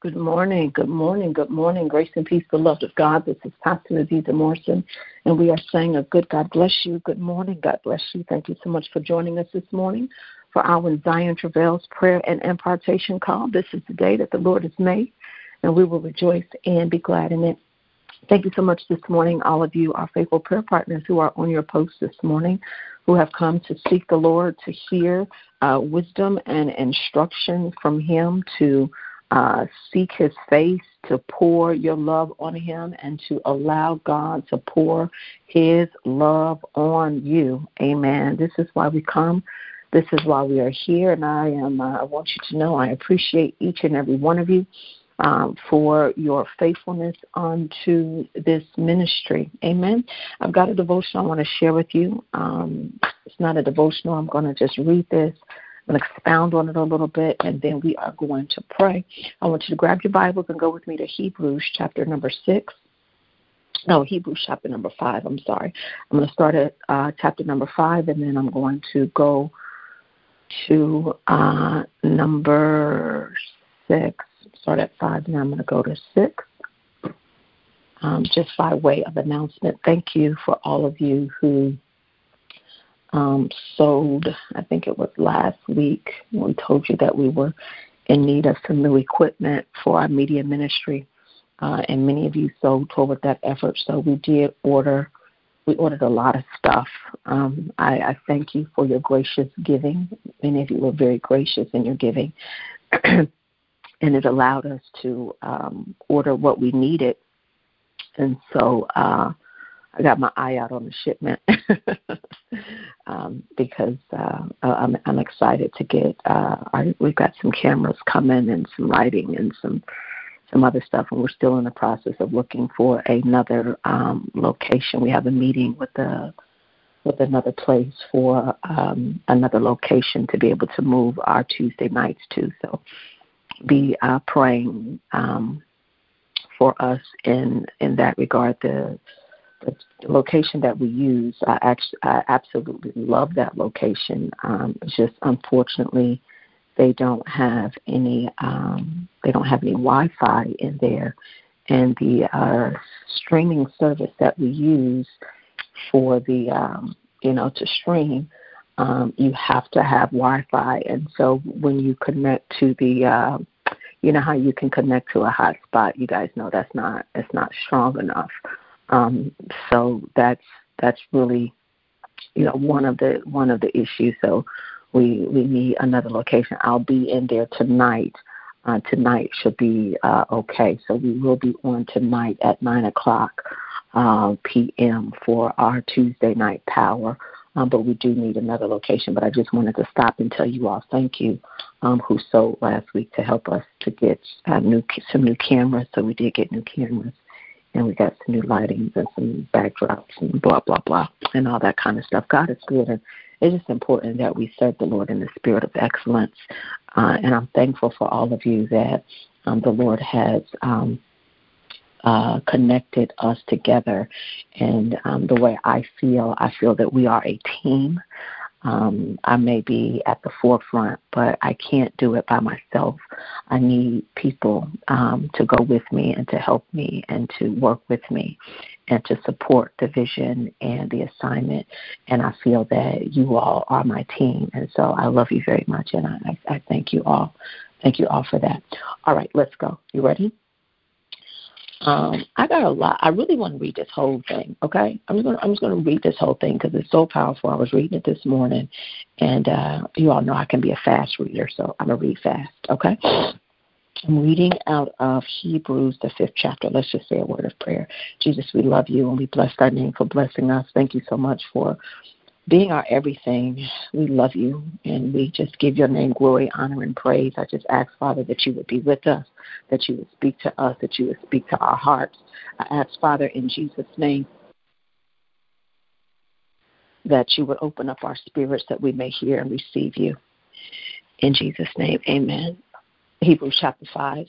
Good morning, good morning, good morning. Grace and peace, beloved of God. This is Pastor Azizah Morrison, and we are saying a good God bless you. Good morning, God bless you. Thank you so much for joining us this morning for our Zion Travails prayer and impartation call. This is the day that the Lord has made, and we will rejoice and be glad in it. Thank you so much this morning, all of you, our faithful prayer partners who are on your post this morning, who have come to seek the Lord, to hear uh, wisdom and instruction from Him, to uh, seek his face, to pour your love on him, and to allow God to pour his love on you. Amen. This is why we come. This is why we are here, and I am. Uh, I want you to know I appreciate each and every one of you um, for your faithfulness unto this ministry. Amen. I've got a devotional I want to share with you. Um, it's not a devotional. I'm going to just read this I'm going to expound on it a little bit, and then we are going to pray. I want you to grab your Bibles and go with me to Hebrews chapter number 6. No, Hebrews chapter number 5. I'm sorry. I'm going to start at uh, chapter number 5, and then I'm going to go to uh, number 6. Start at 5, and I'm going to go to 6. Um, just by way of announcement, thank you for all of you who um, sold, I think it was last week, we told you that we were in need of some new equipment for our media ministry. Uh, and many of you sold toward that effort. So we did order, we ordered a lot of stuff. Um, I, I thank you for your gracious giving. Many of you were very gracious in your giving. and it allowed us to um, order what we needed. And so, uh, I got my eye out on the shipment um, because uh, I'm, I'm excited to get. Uh, our, we've got some cameras coming and some lighting and some some other stuff, and we're still in the process of looking for another um, location. We have a meeting with the with another place for um, another location to be able to move our Tuesday nights to. So be uh, praying um, for us in in that regard. The location that we use, I actually I absolutely love that location. Um, just unfortunately they don't have any um, they don't have any Wi-Fi in there, and the uh, streaming service that we use for the um, you know to stream. Um, you have to have Wi-Fi, and so when you connect to the, uh, you know how you can connect to a hotspot. You guys know that's not it's not strong enough. Um, so that's that's really you know one of the one of the issues. So we we need another location. I'll be in there tonight. Uh, tonight should be uh, okay. So we will be on tonight at nine o'clock uh, p.m. for our Tuesday night power. Um, but we do need another location. But I just wanted to stop and tell you all thank you um, who sold last week to help us to get uh, new some new cameras. So we did get new cameras and we got some new lightings and some backdrops and blah blah blah and all that kind of stuff. God is good, and it's just important that we serve the Lord in the spirit of excellence. Uh, and I'm thankful for all of you that um, the Lord has um, uh, connected us together. And um, the way I feel, I feel that we are a team. Um, I may be at the forefront, but I can't do it by myself. I need people um, to go with me and to help me and to work with me and to support the vision and the assignment. And I feel that you all are my team. And so I love you very much. And I, I thank you all. Thank you all for that. All right, let's go. You ready? Um, I got a lot. I really want to read this whole thing. Okay, I'm just gonna I'm just gonna read this whole thing because it's so powerful. I was reading it this morning, and uh, you all know I can be a fast reader, so I'm gonna read fast. Okay. I'm reading out of Hebrews, the fifth chapter. Let's just say a word of prayer. Jesus, we love you and we bless thy name for blessing us. Thank you so much for being our everything. We love you and we just give your name glory, honor, and praise. I just ask, Father, that you would be with us, that you would speak to us, that you would speak to our hearts. I ask, Father, in Jesus' name, that you would open up our spirits that we may hear and receive you. In Jesus' name, amen. Hebrews chapter 5.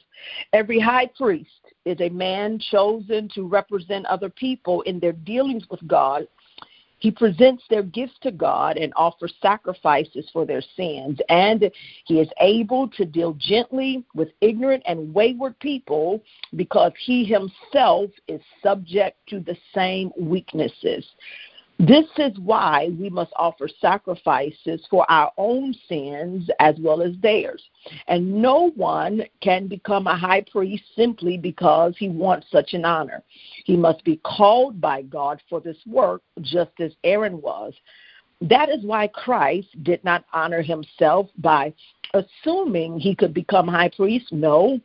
Every high priest is a man chosen to represent other people in their dealings with God He presents their gifts to God and offers sacrifices for their sins, and he is able to deal gently with ignorant and wayward people because he himself is subject to the same weaknesses. This is why we must offer sacrifices for our own sins as well as theirs. And no one can become a high priest simply because he wants such an honor. He must be called by God for this work, just as Aaron was. That is why Christ did not honor himself by assuming he could become high priest. No,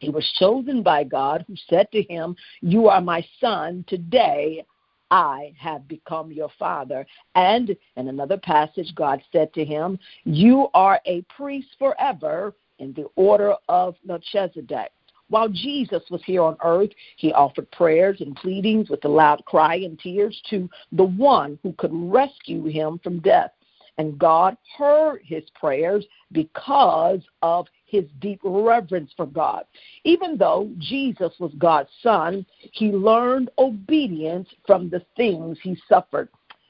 he was chosen by God, who said to him, You are my son. Today I have become your father. And in another passage, God said to him, You are a priest forever in the order of Melchizedek. While Jesus was here on earth, he offered prayers and pleadings with a loud cry and tears to the one who could rescue him from death. And God heard his prayers because of his deep reverence for God. Even though Jesus was God's son, he learned obedience from the things he suffered.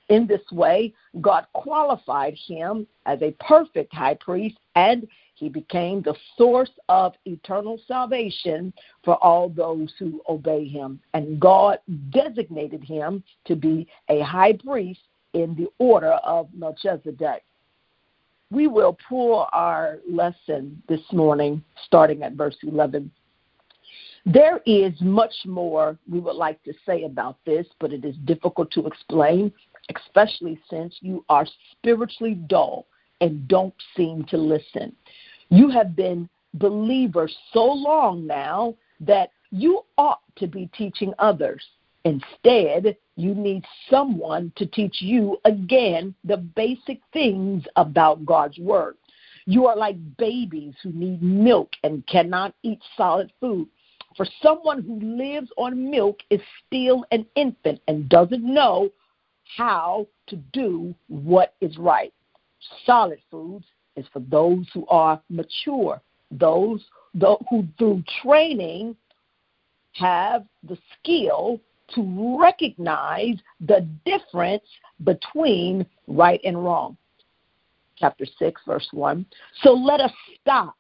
In this way, God qualified him as a perfect high priest, and he became the source of eternal salvation for all those who obey him. And God designated him to be a high priest in the order of Melchizedek. We will pull our lesson this morning, starting at verse 11. There is much more we would like to say about this, but it is difficult to explain, especially since you are spiritually dull and don't seem to listen. You have been believers so long now that you ought to be teaching others. Instead, you need someone to teach you again the basic things about God's Word. You are like babies who need milk and cannot eat solid food. For someone who lives on milk is still an infant and doesn't know how to do what is right. Solid foods is for those who are mature, those who through training have the skill to recognize the difference between right and wrong. Chapter 6, verse 1. So let us stop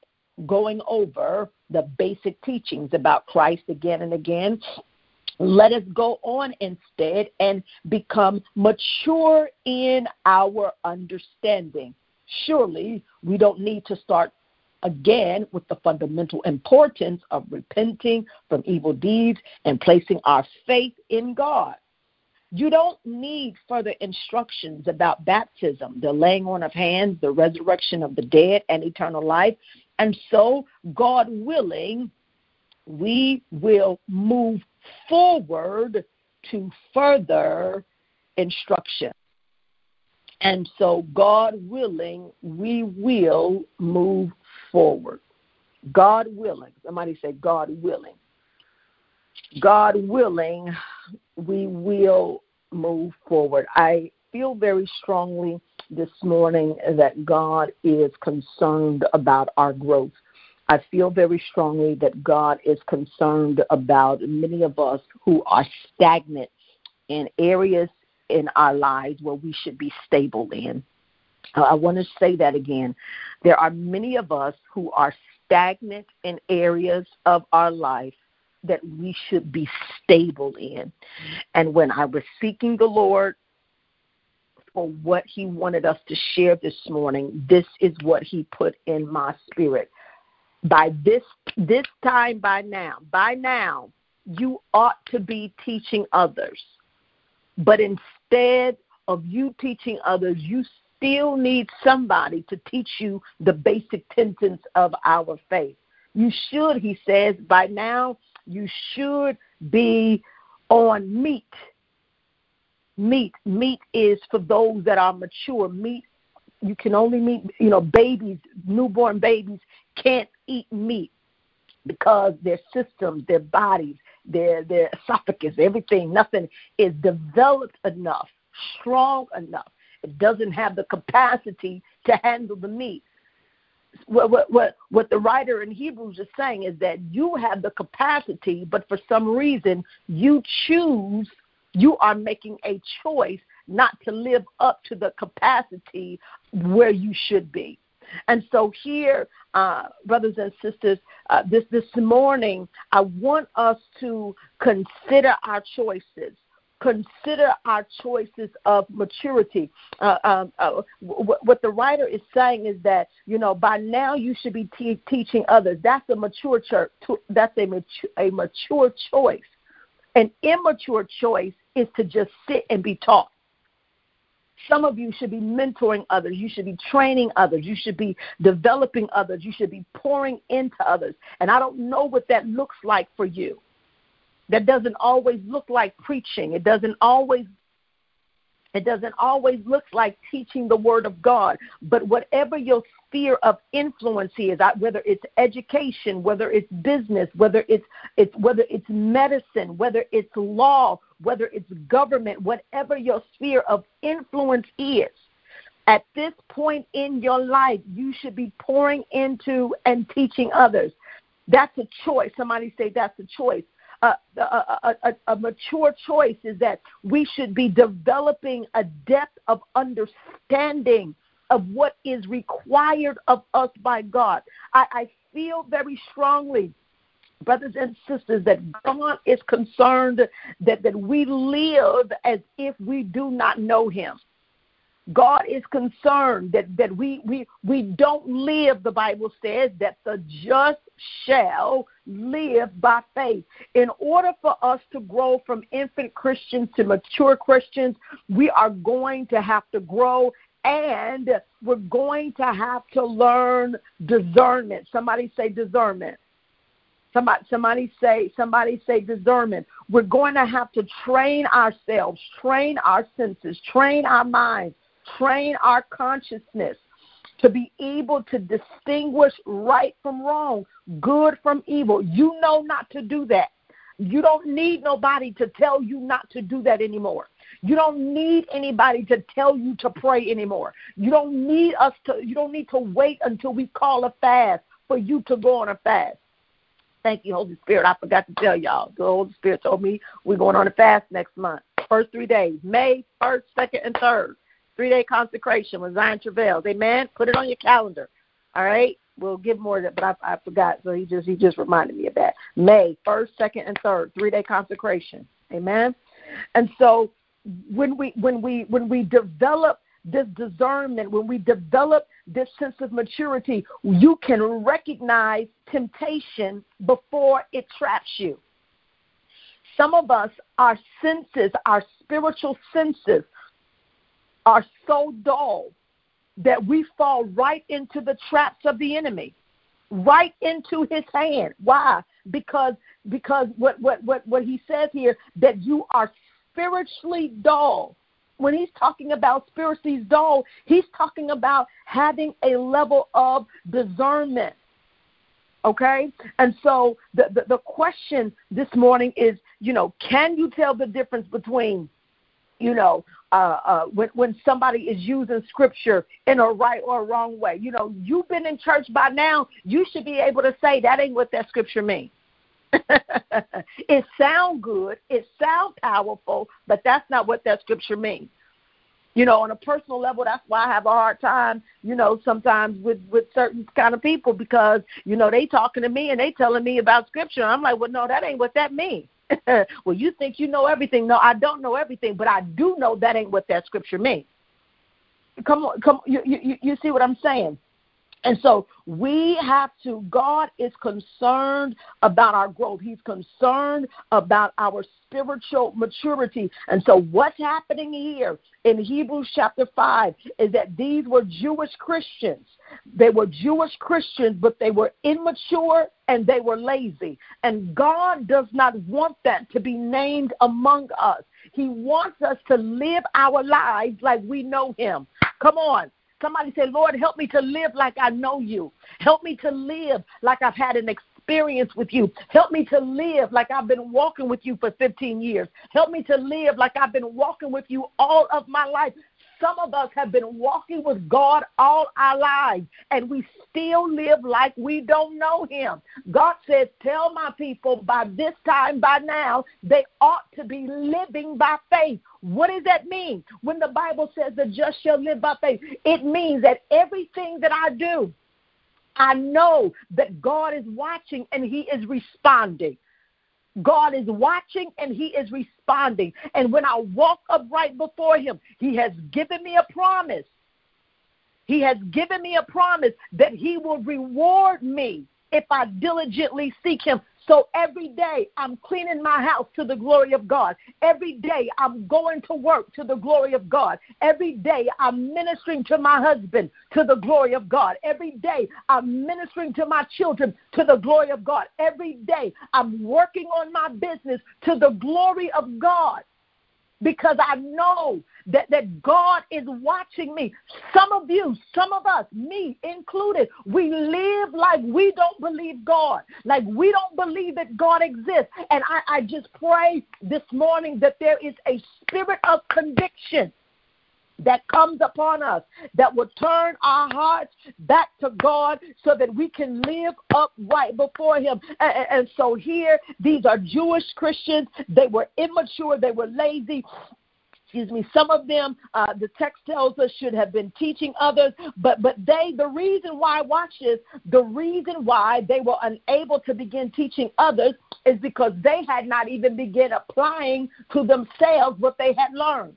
going over the basic teachings about Christ again and again. Let us go on instead and become mature in our understanding. Surely we don't need to start again with the fundamental importance of repenting from evil deeds and placing our faith in God. You don't need further instructions about baptism, the laying on of hands, the resurrection of the dead, and eternal life. And so, God willing, we will move forward to further instruction. And so, God willing, we will move forward. God willing. Somebody say, God willing. God willing, we will move forward. I feel very strongly this morning that God is concerned about our growth. I feel very strongly that God is concerned about many of us who are stagnant in areas in our lives where we should be stable in. I want to say that again. There are many of us who are stagnant in areas of our life that we should be stable in. And when I was seeking the Lord for what He wanted us to share this morning, this is what He put in my spirit. By this this time by now, by now, you ought to be teaching others. But instead of you teaching others, you still need somebody to teach you the basic tenets of our faith. You should, he says, by now, you should be on meat. Meat. Meat is for those that are mature. Meat, you can only meet, you know, babies, newborn babies can't eat meat because their systems, their bodies, their their esophagus, everything, nothing is developed enough, strong enough it doesn't have the capacity to handle the meat. What, what, what, what the writer in Hebrews is saying is that you have the capacity, but for some reason you choose, you are making a choice not to live up to the capacity where you should be. And so here, uh, brothers and sisters, uh, this this morning, I want us to consider our choices. Consider our choices of maturity. Uh, um, uh, w- what the writer is saying is that you know by now you should be te- teaching others. That's a mature church. That's a mature, a mature choice. An immature choice is to just sit and be taught. Some of you should be mentoring others. You should be training others. You should be developing others. You should be pouring into others. And I don't know what that looks like for you. That doesn't always look like preaching. It doesn't always it doesn't always look like teaching the word of God, but whatever your sphere of influence is, whether it's education, whether it's business, whether it's, it's whether it's medicine, whether it's law, whether it's government, whatever your sphere of influence is, at this point in your life, you should be pouring into and teaching others. That's a choice. Somebody say that's a choice a, a, a, a mature choice is that we should be developing a depth of understanding of what is required of us by God. I, I feel very strongly brothers and sisters, that God is concerned that, that we live as if we do not know Him. God is concerned that, that we, we, we don't live, the Bible says, that the just shall live by faith. In order for us to grow from infant Christians to mature Christians, we are going to have to grow and we're going to have to learn discernment. Somebody say discernment. Somebody, somebody say somebody say discernment. We're going to have to train ourselves, train our senses, train our minds, train our consciousness to be able to distinguish right from wrong, good from evil. You know not to do that. You don't need nobody to tell you not to do that anymore. You don't need anybody to tell you to pray anymore. You don't need us to you don't need to wait until we call a fast for you to go on a fast. Thank you, Holy Spirit. I forgot to tell y'all. The Holy Spirit told me we're going on a fast next month. First three days. May first, second, and third three day consecration with Zion Travails. Amen. Put it on your calendar. All right. We'll give more of that, but I, I forgot, so he just he just reminded me of that. May first, second, and third, three day consecration. Amen. And so when we when we when we develop this discernment, when we develop this sense of maturity, you can recognize temptation before it traps you. Some of us, our senses, our spiritual senses, are so dull that we fall right into the traps of the enemy, right into his hand. Why? Because because what what what, what he says here that you are spiritually dull. When he's talking about spiritually dull, he's talking about having a level of discernment. Okay? And so the, the, the question this morning is, you know, can you tell the difference between you know, uh, uh, when, when somebody is using scripture in a right or a wrong way. You know, you've been in church by now, you should be able to say that ain't what that scripture means. it sound good, it sound powerful, but that's not what that scripture means. You know, on a personal level, that's why I have a hard time, you know, sometimes with with certain kind of people because you know they talking to me and they telling me about scripture. I'm like, well, no, that ain't what that means. well, you think you know everything. No, I don't know everything, but I do know that ain't what that scripture means. Come on, come. You you you see what I'm saying? And so we have to, God is concerned about our growth. He's concerned about our spiritual maturity. And so what's happening here in Hebrews chapter 5 is that these were Jewish Christians. They were Jewish Christians, but they were immature and they were lazy. And God does not want that to be named among us. He wants us to live our lives like we know Him. Come on. Somebody say, Lord, help me to live like I know you. Help me to live like I've had an experience with you. Help me to live like I've been walking with you for 15 years. Help me to live like I've been walking with you all of my life. Some of us have been walking with God all our lives and we still live like we don't know Him. God says, Tell my people by this time, by now, they ought to be living by faith. What does that mean? When the Bible says the just shall live by faith, it means that everything that I do, I know that God is watching and He is responding. God is watching and He is responding. And when I walk upright before Him, He has given me a promise. He has given me a promise that He will reward me if I diligently seek Him. So every day I'm cleaning my house to the glory of God. Every day I'm going to work to the glory of God. Every day I'm ministering to my husband to the glory of God. Every day I'm ministering to my children to the glory of God. Every day I'm working on my business to the glory of God because I know that, that God is watching me. Some of you, some of us, me included, we live like we don't believe God, like we don't believe that God exists. And I, I just pray this morning that there is a spirit of conviction that comes upon us that will turn our hearts back to God so that we can live upright before Him. And, and, so here, these are Jewish Christians. They were immature, they were lazy, excuse me, some of them, uh, the text tells us, should have been teaching others, but but they, the reason why, watch this, the reason why they were unable to begin teaching others is because they had not even begun applying to themselves what they had learned.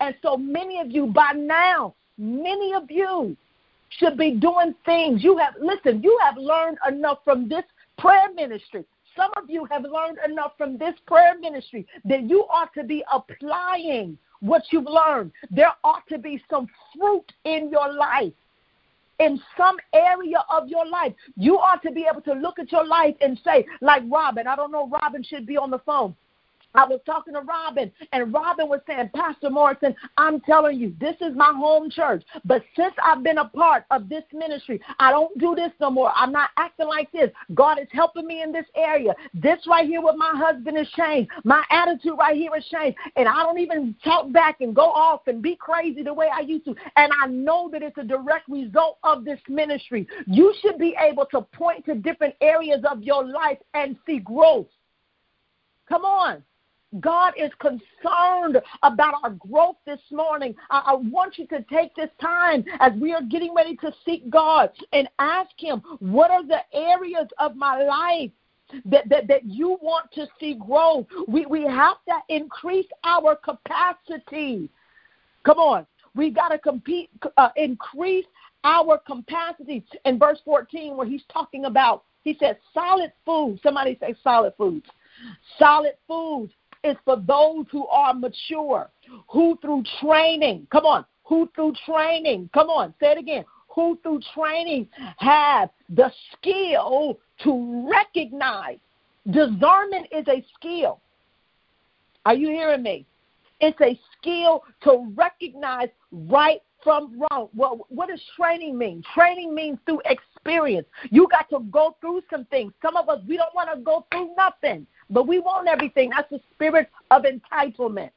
And so many of you, by now, many of you should be doing things. You have, listen, you have learned enough from this prayer ministry some of you have learned enough from this prayer ministry that you ought to be applying what you've learned. There ought to be some fruit in your life. In some area of your life, you ought to be able to look at your life and say, like Robin, I don't know, Robin should be on the phone. I was talking to Robin, and Robin was saying, Pastor Morrison, I'm telling you, this is my home church. But since I've been a part of this ministry, I don't do this no more. I'm not acting like this. God is helping me in this area. This right here with my husband is changed. My attitude right here is changed. And I don't even talk back and go off and be crazy the way I used to. And I know that it's a direct result of this ministry. You should be able to point to different areas of your life and see growth. Come on. God is concerned about our growth this morning. I, I, want you to take this time as we are getting ready to seek God and ask Him, what are the areas of my life that, that, that you want to see grow? We, we have to increase our capacity. Come on. We got to compete, uh, increase our capacity. In verse 14, where he's talking about, he says, solid food. Somebody say solid foods. Solid foods is for those who are mature, who through training, come on, who through training, come on, say it again, who through training have the skill to recognize. Discernment is a skill. Are you hearing me? It's a skill to recognize right from wrong. Well, what does training mean? Training means through experience. You got to go through some things. Some of us, we don't want to go through nothing. But we want everything. That's the spirit of entitlement.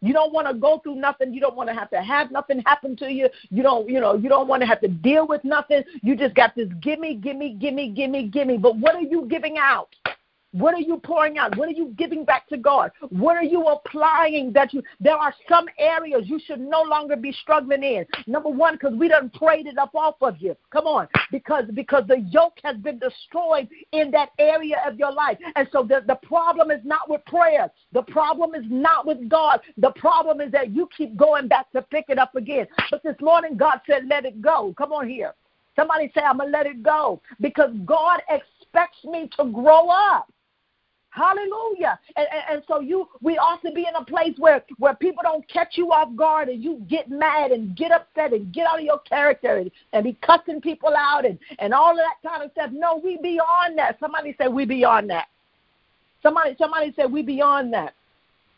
You don't want to go through nothing. You don't want to have to have nothing happen to you. You don't, you know, you don't want to have to deal with nothing. You just got this gimme, gimme, gimme, gimme, gimme. But what are you giving out? What are you pouring out? What are you giving back to God? What are you applying that you there are some areas you should no longer be struggling in. Number one, because we done prayed it up off of you. Come on. Because because the yoke has been destroyed in that area of your life. And so the, the problem is not with prayer. The problem is not with God. The problem is that you keep going back to pick it up again. But this morning God said, let it go. Come on here. Somebody say, I'm to let it go. Because God expects me to grow up. Hallelujah. And, and, and, so you we ought to be in a place where, where people don't catch you off guard and you get mad and get upset and get out of your character and, and be cussing people out and, and all of that kind of stuff. No, we beyond that. Somebody said we beyond that. Somebody somebody said we beyond that.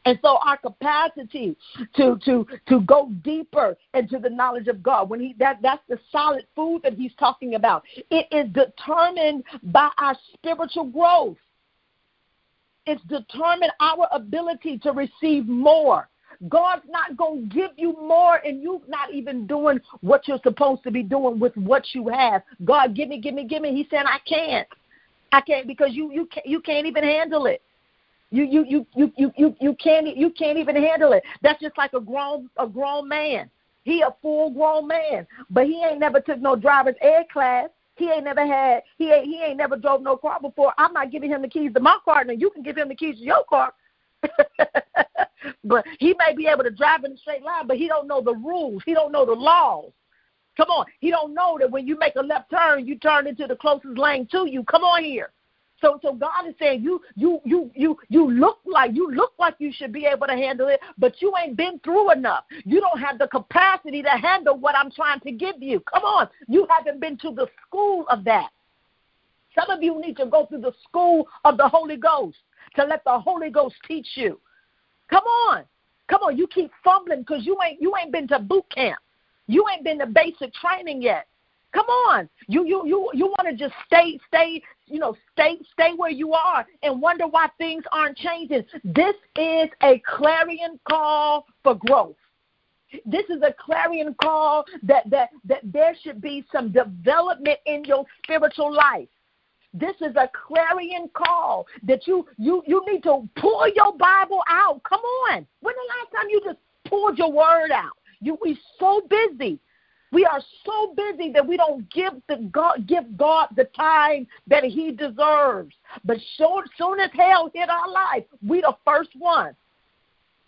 And so our capacity to to to go deeper into the knowledge of God, when he that that's the solid food that he's talking about. It is determined by our spiritual growth. It's determined our ability to receive more. God's not going to give you more and you're not even doing what you're supposed to be doing with what you have. God, give me, give me, give me. He said, I can't. I can't because you you can't, you can't even handle it. You you you you you you you can't you can't even handle it. That's just like a grown a grown man. He a full grown man, but he ain't never took no driver's ed class. He ain't never had he ain't he ain't never drove no car before. I'm not giving him the keys to my car, and you can give him the keys to your car. but he may be able to drive in a straight line, but he don't know the rules. He don't know the laws. Come on, he don't know that when you make a left turn, you turn into the closest lane to you. Come on here. So so God is saying you you you you you look like you look like you should be able to handle it, but you ain't been through enough. You don't have the capacity to handle what I'm trying to give you. Come on. You haven't been to the school of that. Some of you need to go through the school of the Holy Ghost to let the Holy Ghost teach you. Come on. Come on, you keep fumbling because you ain't you ain't been to boot camp. You ain't been to basic training yet. Come on. You you you you want to just stay stay you know stay stay where you are and wonder why things aren't changing. This is a clarion call for growth. This is a clarion call that that that there should be some development in your spiritual life. This is a clarion call that you you you need to pull your Bible out. Come on. When the last time you just pulled your word out? You we so busy we are so busy that we don't give the God give God the time that He deserves. But so, soon as hell hit our life, we the first one.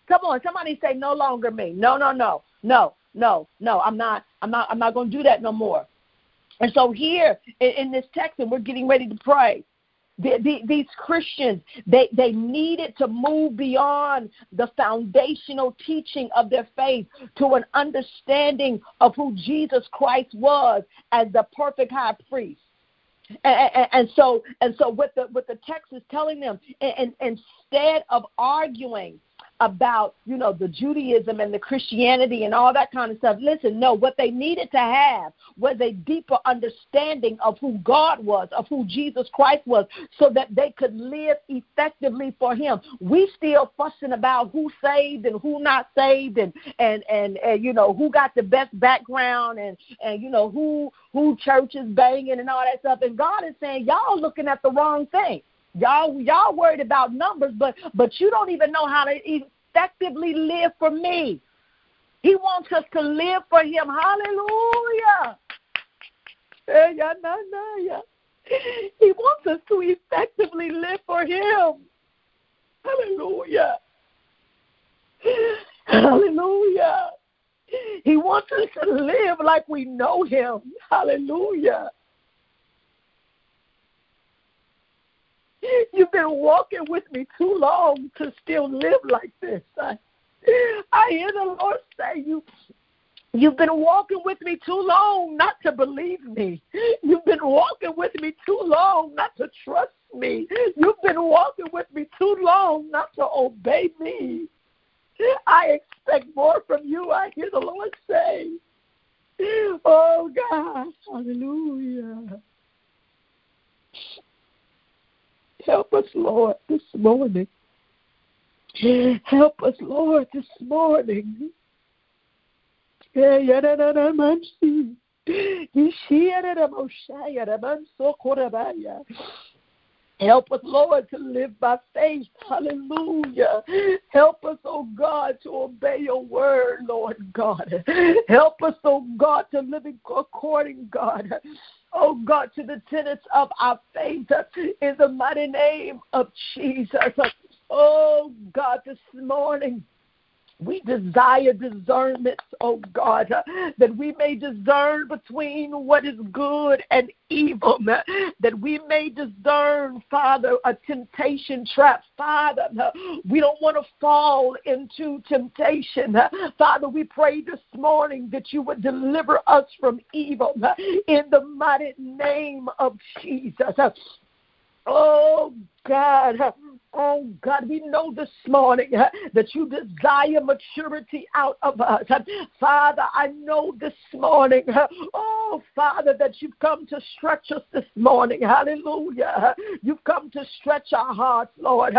Come on, somebody say no longer me. No, no, no, no, no, no. I'm not. I'm not. I'm not going to do that no more. And so here in, in this text, and we're getting ready to pray the, the, these Christians, they, they needed to move beyond the foundational teaching of their faith to an understanding of who Jesus Christ was as the perfect high priest. And, and, and so, and so, what the what the text is telling them, and, and instead of arguing about you know the Judaism and the Christianity and all that kind of stuff. Listen, no, what they needed to have was a deeper understanding of who God was, of who Jesus Christ was, so that they could live effectively for Him. We still fussing about who saved and who not saved, and and and, and you know who got the best background, and and you know who who churches banging and all that stuff. And God is saying y'all looking at the wrong thing. Y'all y'all worried about numbers, but but you don't even know how to effectively live for me. He wants us to live for him. Hallelujah. He wants us to effectively live for him. Hallelujah. Hallelujah. He wants us to live like we know him. Hallelujah. You've been walking with me too long to still live like this. I, I hear the Lord say you You've been walking with me too long not to believe me. You've been walking with me too long not to trust me. You've been walking with me too long not to obey me. I expect more from you. I hear the Lord say. Oh God, hallelujah. Help us, Lord, this morning. Help us, Lord, this morning. Help us, Lord, to live by faith. Hallelujah. Help us, oh God, to obey your word, Lord God. Help us, oh God, to live according, God, oh God, to the tenets of our faith uh, in the mighty name of Jesus. Uh, oh God, this morning. We desire discernment, oh God, that we may discern between what is good and evil, that we may discern, Father, a temptation trap. Father, we don't want to fall into temptation. Father, we pray this morning that you would deliver us from evil in the mighty name of Jesus. Oh God, Oh God, we know this morning uh, that you desire maturity out of us. Father, I know this morning, uh, oh Father, that you've come to stretch us this morning. Hallelujah. You've come to stretch our hearts, Lord.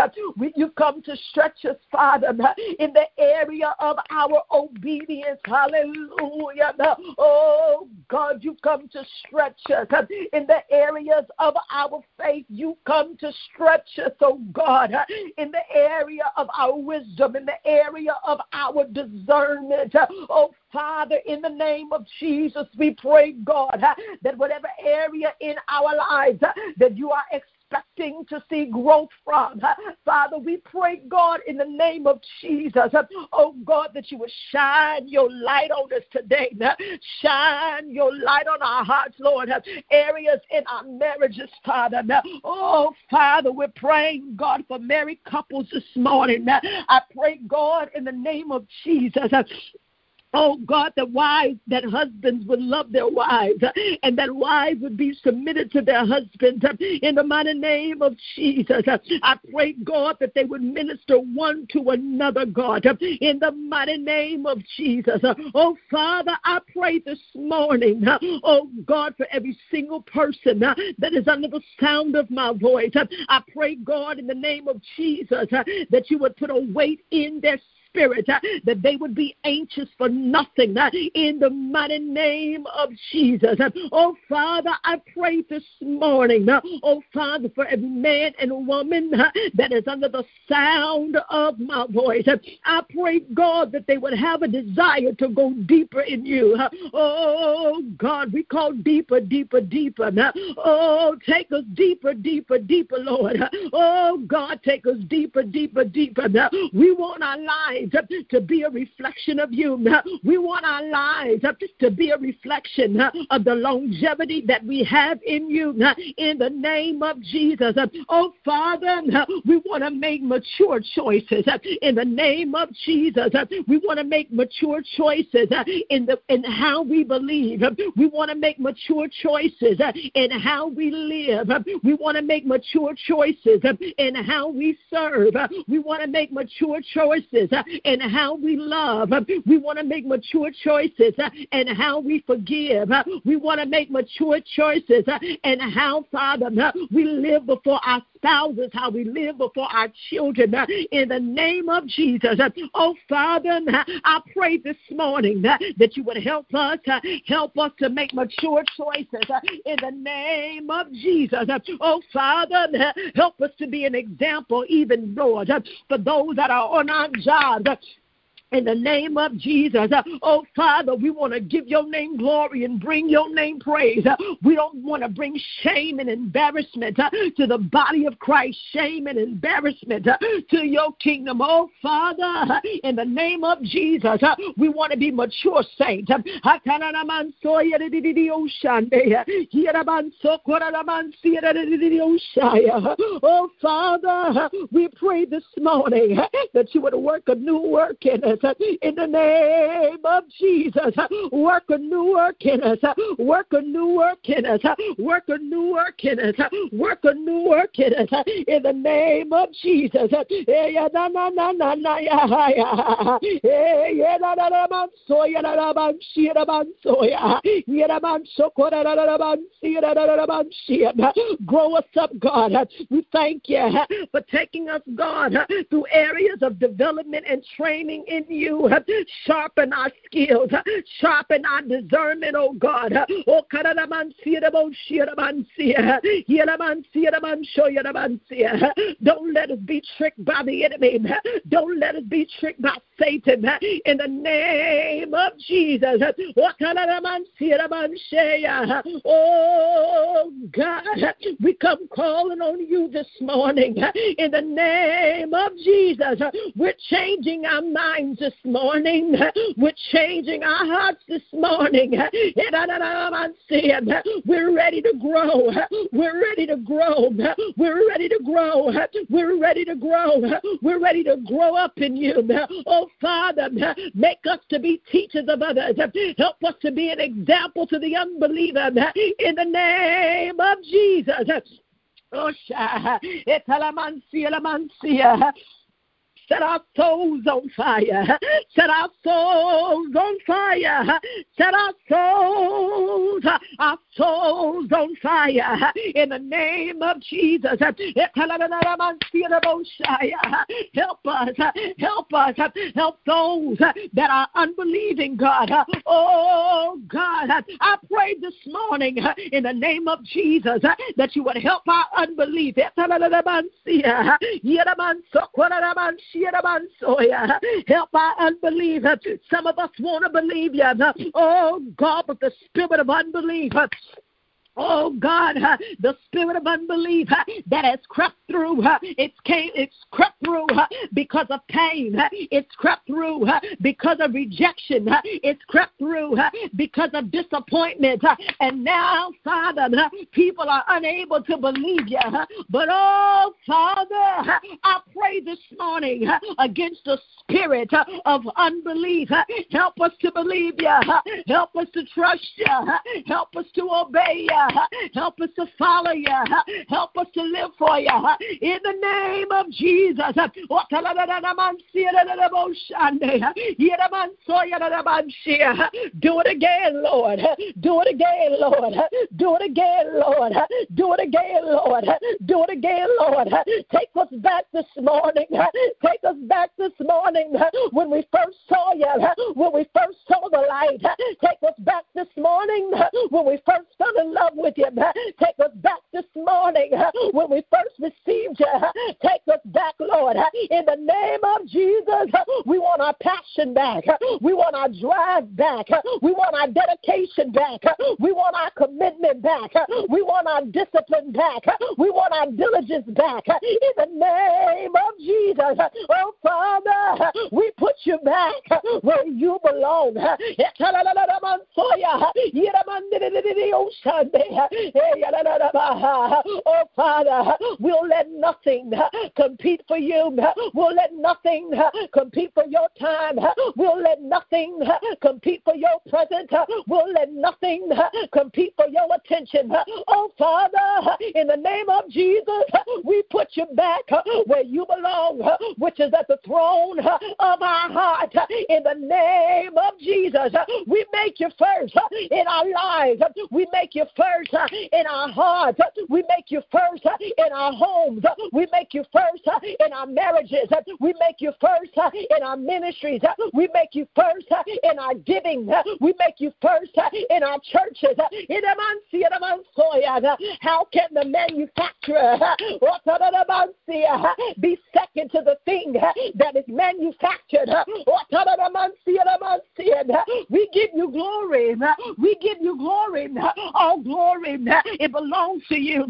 You've come to stretch us, Father, in the area of our obedience. Hallelujah. Oh, God, you've come to stretch us in the areas of our faith. You come to stretch us, oh God, in the area of our wisdom, in the area of our discernment. Oh, Father, in the name of Jesus, we pray, God, that whatever area in our lives that you are expecting to see growth from. Father, we pray, God, in the name of Jesus, oh God, that you would shine your light on us today. Shine your light on our hearts, Lord. Areas in our marriages, Father. Oh, Father, we're praying, God, for married couples this morning. I pray, God, in the name of Jesus Oh God, that wives, that husbands would love their wives, and that wives would be submitted to their husbands in the mighty name of Jesus. I pray, God, that they would minister one to another, God, in the mighty name of Jesus. Oh Father, I pray this morning, oh God, for every single person that is under the sound of my voice. I pray, God, in the name of Jesus, that you would put a weight in their spirit, uh, that they would be anxious for nothing uh, in the mighty name of Jesus. Uh, oh, Father, I pray this morning, uh, oh, Father, for every man and woman uh, that is under the sound of my voice. Uh, I pray, God, that they would have a desire to go deeper in you. Oh, God, we call deeper, deeper, deeper. Oh, take us deeper, deeper, deeper, Lord. Oh, God, take us deeper, deeper, deeper. We want our lives lives uh, to be a reflection of you. Uh, we want our lives uh, to be a reflection of the longevity that we have in you in the name of Jesus. Oh, Father, we want to make mature choices in the name of Jesus. We want to make mature choices in the in how we believe. We want to make mature choices in how we live. We want to make mature choices in how we serve. We want to make mature choices and how we love. We want to make mature choices uh, and how we forgive. Uh, we want to make mature choices uh, and how, Father, we live before our spouses, how we live before our children uh, in the name of Jesus. Oh, Father, I pray this morning uh, that you would help us, uh, help us to make mature choices in the name of Jesus. Oh, Father, help us to be an example, even, Lord, for those that are on our jobs in the name of Jesus. Uh, oh, Father, we want to give your name glory and bring your name praise. Uh, we don't want to bring shame and embarrassment uh, to the body of Christ, shame and embarrassment to your kingdom. Oh, Father, in the name of Jesus, we want to be mature saints. Um, oh, Father, we pray this morning that you would work a new work in us in the name of Jesus. Work a new work in us. Work a new work in us. Work a new work in us. Work a new work in us in the name of Jesus. Grow us up, God. We thank you for taking us, God, through areas of development and training in you. Sharpen our skills, sharpen our discernment, oh God. Oh, don't let us be tricked by the enemy. Don't let us be tricked by Satan. In the name of Jesus. Oh God, we come calling on you this morning. In the name of Jesus, we're changing our minds this morning. We're changing our hearts this morning. We're ready to grow. We're ready to grow. We're ready to grow. We're ready to grow. We're ready to grow up in you. Oh, Father, make us to be teachers of others. Help us to be an example to the unbeliever in the name of Jesus. Oh, Set our souls on fire. Set our souls on fire. Set our souls, our souls on fire. In the name of Jesus. Help us. Help us. Help those that are unbelieving, God. Oh, God. I pray this morning in the name of Jesus that you would help our unbelief. Help our unbelief. Some of us want to believe you. Oh God, but the spirit of unbelief Oh God, uh, the spirit of unbelief uh, that has crept through, uh, it's came, it's crept through because of pain. It's crept through because of rejection. it's crept through because of disappointment. and now, Father, people are unable to believe you. but oh Father, I pray this morning against the spirit of unbelief. help us to believe you. Help us to trust you. Help us to obey you. Help us to follow you. Help us to live for you. In the name of Jesus. Do it again, Lord. Do it again, Lord. Do it again, Lord. Do it again, Lord. Do it again, Lord. Take us back this morning. Take us back this morning when we first saw you, when we first saw the light. Take us back this morning when we first fell in love with you. Take us back this morning when we first received you. Take us back, Lord. In the name of Jesus, we want our passion back. We want our drive back. We want our dedication back. We want our commitment back. We want our discipline back. We want our diligence back. In the name of Jesus. Oh, Father, we put you back where you belong. Oh, Father, we'll let nothing compete for you. We'll let nothing compete for your time. We'll let nothing compete for your presence. We'll let nothing compete for your attention. Oh, Father, in the name of Jesus, we put you back where you belong, which is at the throne of our heart. In the name of Jesus, we make you first in our lives. We make you first Uh, in our hearts. We make you first uh, in our homes. We make you first uh, in our marriages. We make you first in our ministries. We make you first in our giving. We make you first in our churches. How can the manufacturer be second to the thing that is manufactured? We give you glory. We give you glory. All glory it belongs to you.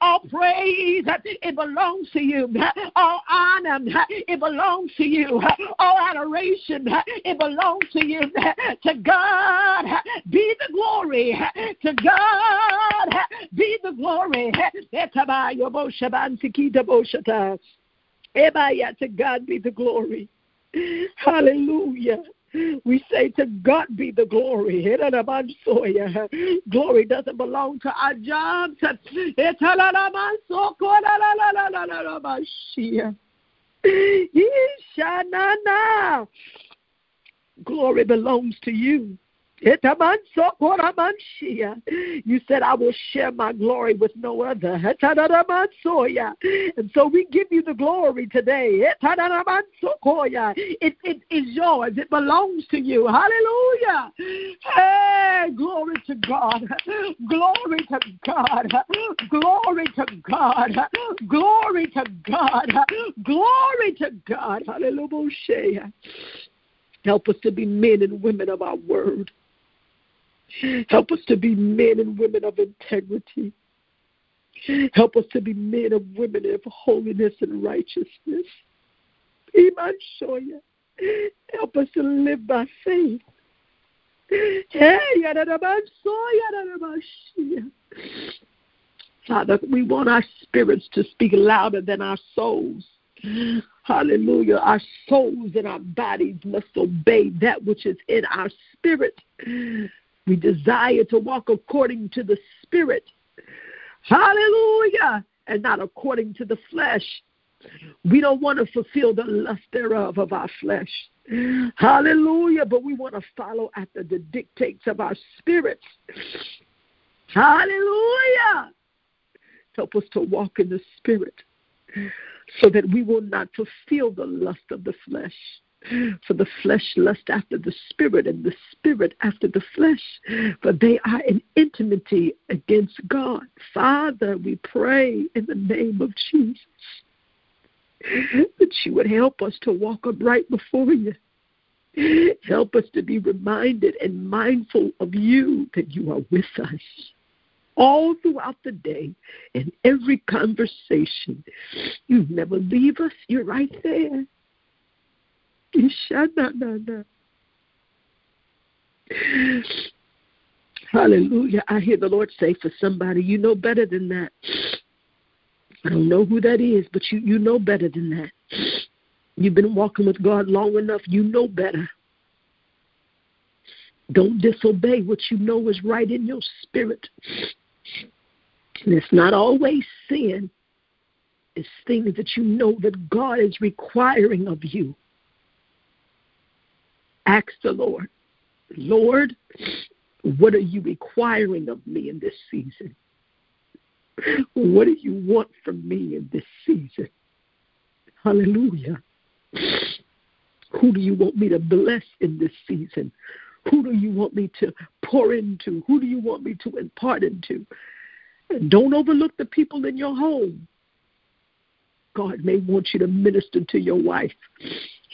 All praise, it belongs to you. All honor, it belongs to you. All adoration, it belongs to you. To God be the glory. To God be the glory. To God be the glory. Hallelujah. We say to God be the glory. Glory doesn't belong to our jobs. Glory belongs to you. You said, I will share my glory with no other. And so we give you the glory today. It, it is yours, it belongs to you. Hallelujah. Hey, glory to God. Glory to God. Glory to God. Glory to God. Glory to God. Hallelujah. Help us to be men and women of our word. Help us to be men and women of integrity. Help us to be men and women of holiness and righteousness. Help us to live by faith. Father, we want our spirits to speak louder than our souls. Hallelujah. Our souls and our bodies must obey that which is in our spirit. We desire to walk according to the Spirit. Hallelujah. And not according to the flesh. We don't want to fulfill the lust thereof of our flesh. Hallelujah. But we want to follow after the dictates of our spirits. Hallelujah. Help us to walk in the spirit so that we will not fulfill the lust of the flesh. For the flesh lust after the spirit, and the spirit after the flesh. For they are in intimacy against God. Father, we pray in the name of Jesus that you would help us to walk upright before you. Help us to be reminded and mindful of you that you are with us all throughout the day in every conversation. You never leave us, you're right there. Hallelujah. I hear the Lord say for somebody, you know better than that. I don't know who that is, but you, you know better than that. You've been walking with God long enough, you know better. Don't disobey what you know is right in your spirit. And it's not always sin, it's things that you know that God is requiring of you. Ask the Lord, Lord, what are you requiring of me in this season? What do you want from me in this season? Hallelujah. Who do you want me to bless in this season? Who do you want me to pour into? Who do you want me to impart into? And don't overlook the people in your home. God may want you to minister to your wife.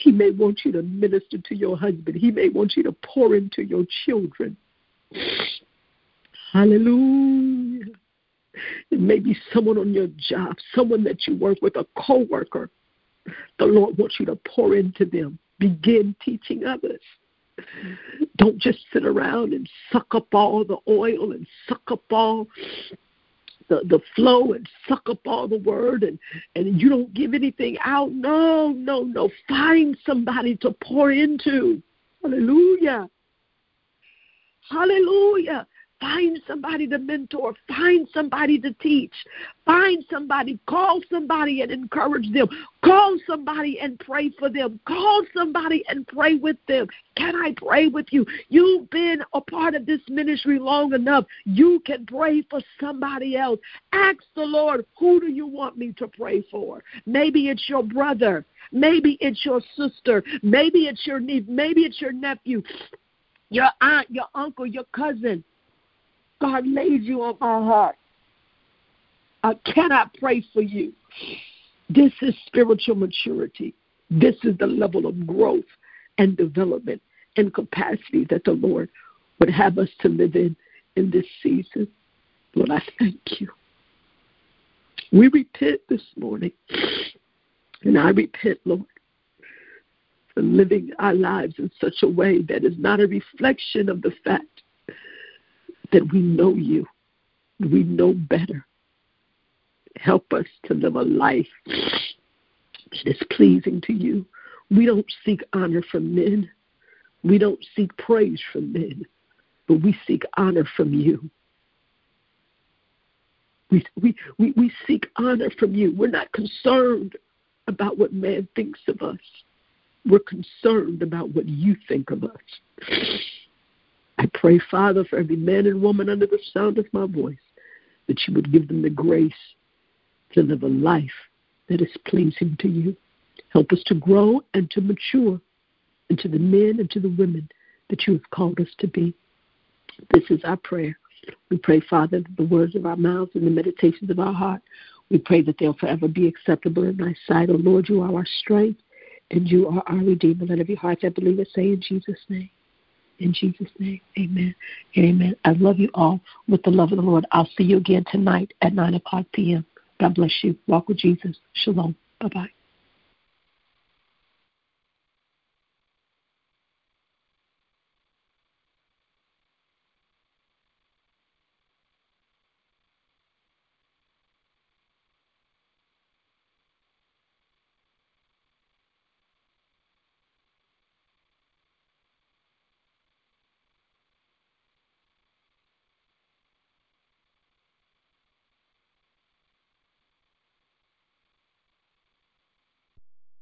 He may want you to minister to your husband. He may want you to pour into your children. Hallelujah. It may be someone on your job, someone that you work with, a coworker. The Lord wants you to pour into them. Begin teaching others. Don't just sit around and suck up all the oil and suck up all the, the flow and suck up all the word and, and you don't give anything out. No, no, no. Find somebody to pour into. Hallelujah. Hallelujah. Find somebody to mentor. Find somebody to teach. Find somebody. Call somebody and encourage them. Call somebody and pray for them. Call somebody and pray with them. Can I pray with you? You've been a part of this ministry long enough. You can pray for somebody else. Ask the Lord, who do you want me to pray for? Maybe it's your brother. Maybe it's your sister. Maybe it's your niece. Maybe it's your nephew, your aunt, your uncle, your cousin. God laid you on my heart. I cannot pray for you. This is spiritual maturity. This is the level of growth and development and capacity that the Lord would have us to live in in this season. Lord, I thank you. We repent this morning. And I repent, Lord, for living our lives in such a way that is not a reflection of the fact that we know you. We know better. Help us to live a life that is pleasing to you. We don't seek honor from men. We don't seek praise from men, but we seek honor from you. We, we, we, we seek honor from you. We're not concerned about what man thinks of us. We're concerned about what you think of us. Pray, Father, for every man and woman under the sound of my voice, that you would give them the grace to live a life that is pleasing to you. Help us to grow and to mature into the men and to the women that you have called us to be. This is our prayer. We pray, Father, that the words of our mouths and the meditations of our heart, we pray that they'll forever be acceptable in thy sight. O oh Lord, you are our strength and you are our Redeemer. Let every heart that believes us say in Jesus' name. In Jesus' name, amen. Amen. I love you all with the love of the Lord. I'll see you again tonight at 9 o'clock p.m. God bless you. Walk with Jesus. Shalom. Bye bye.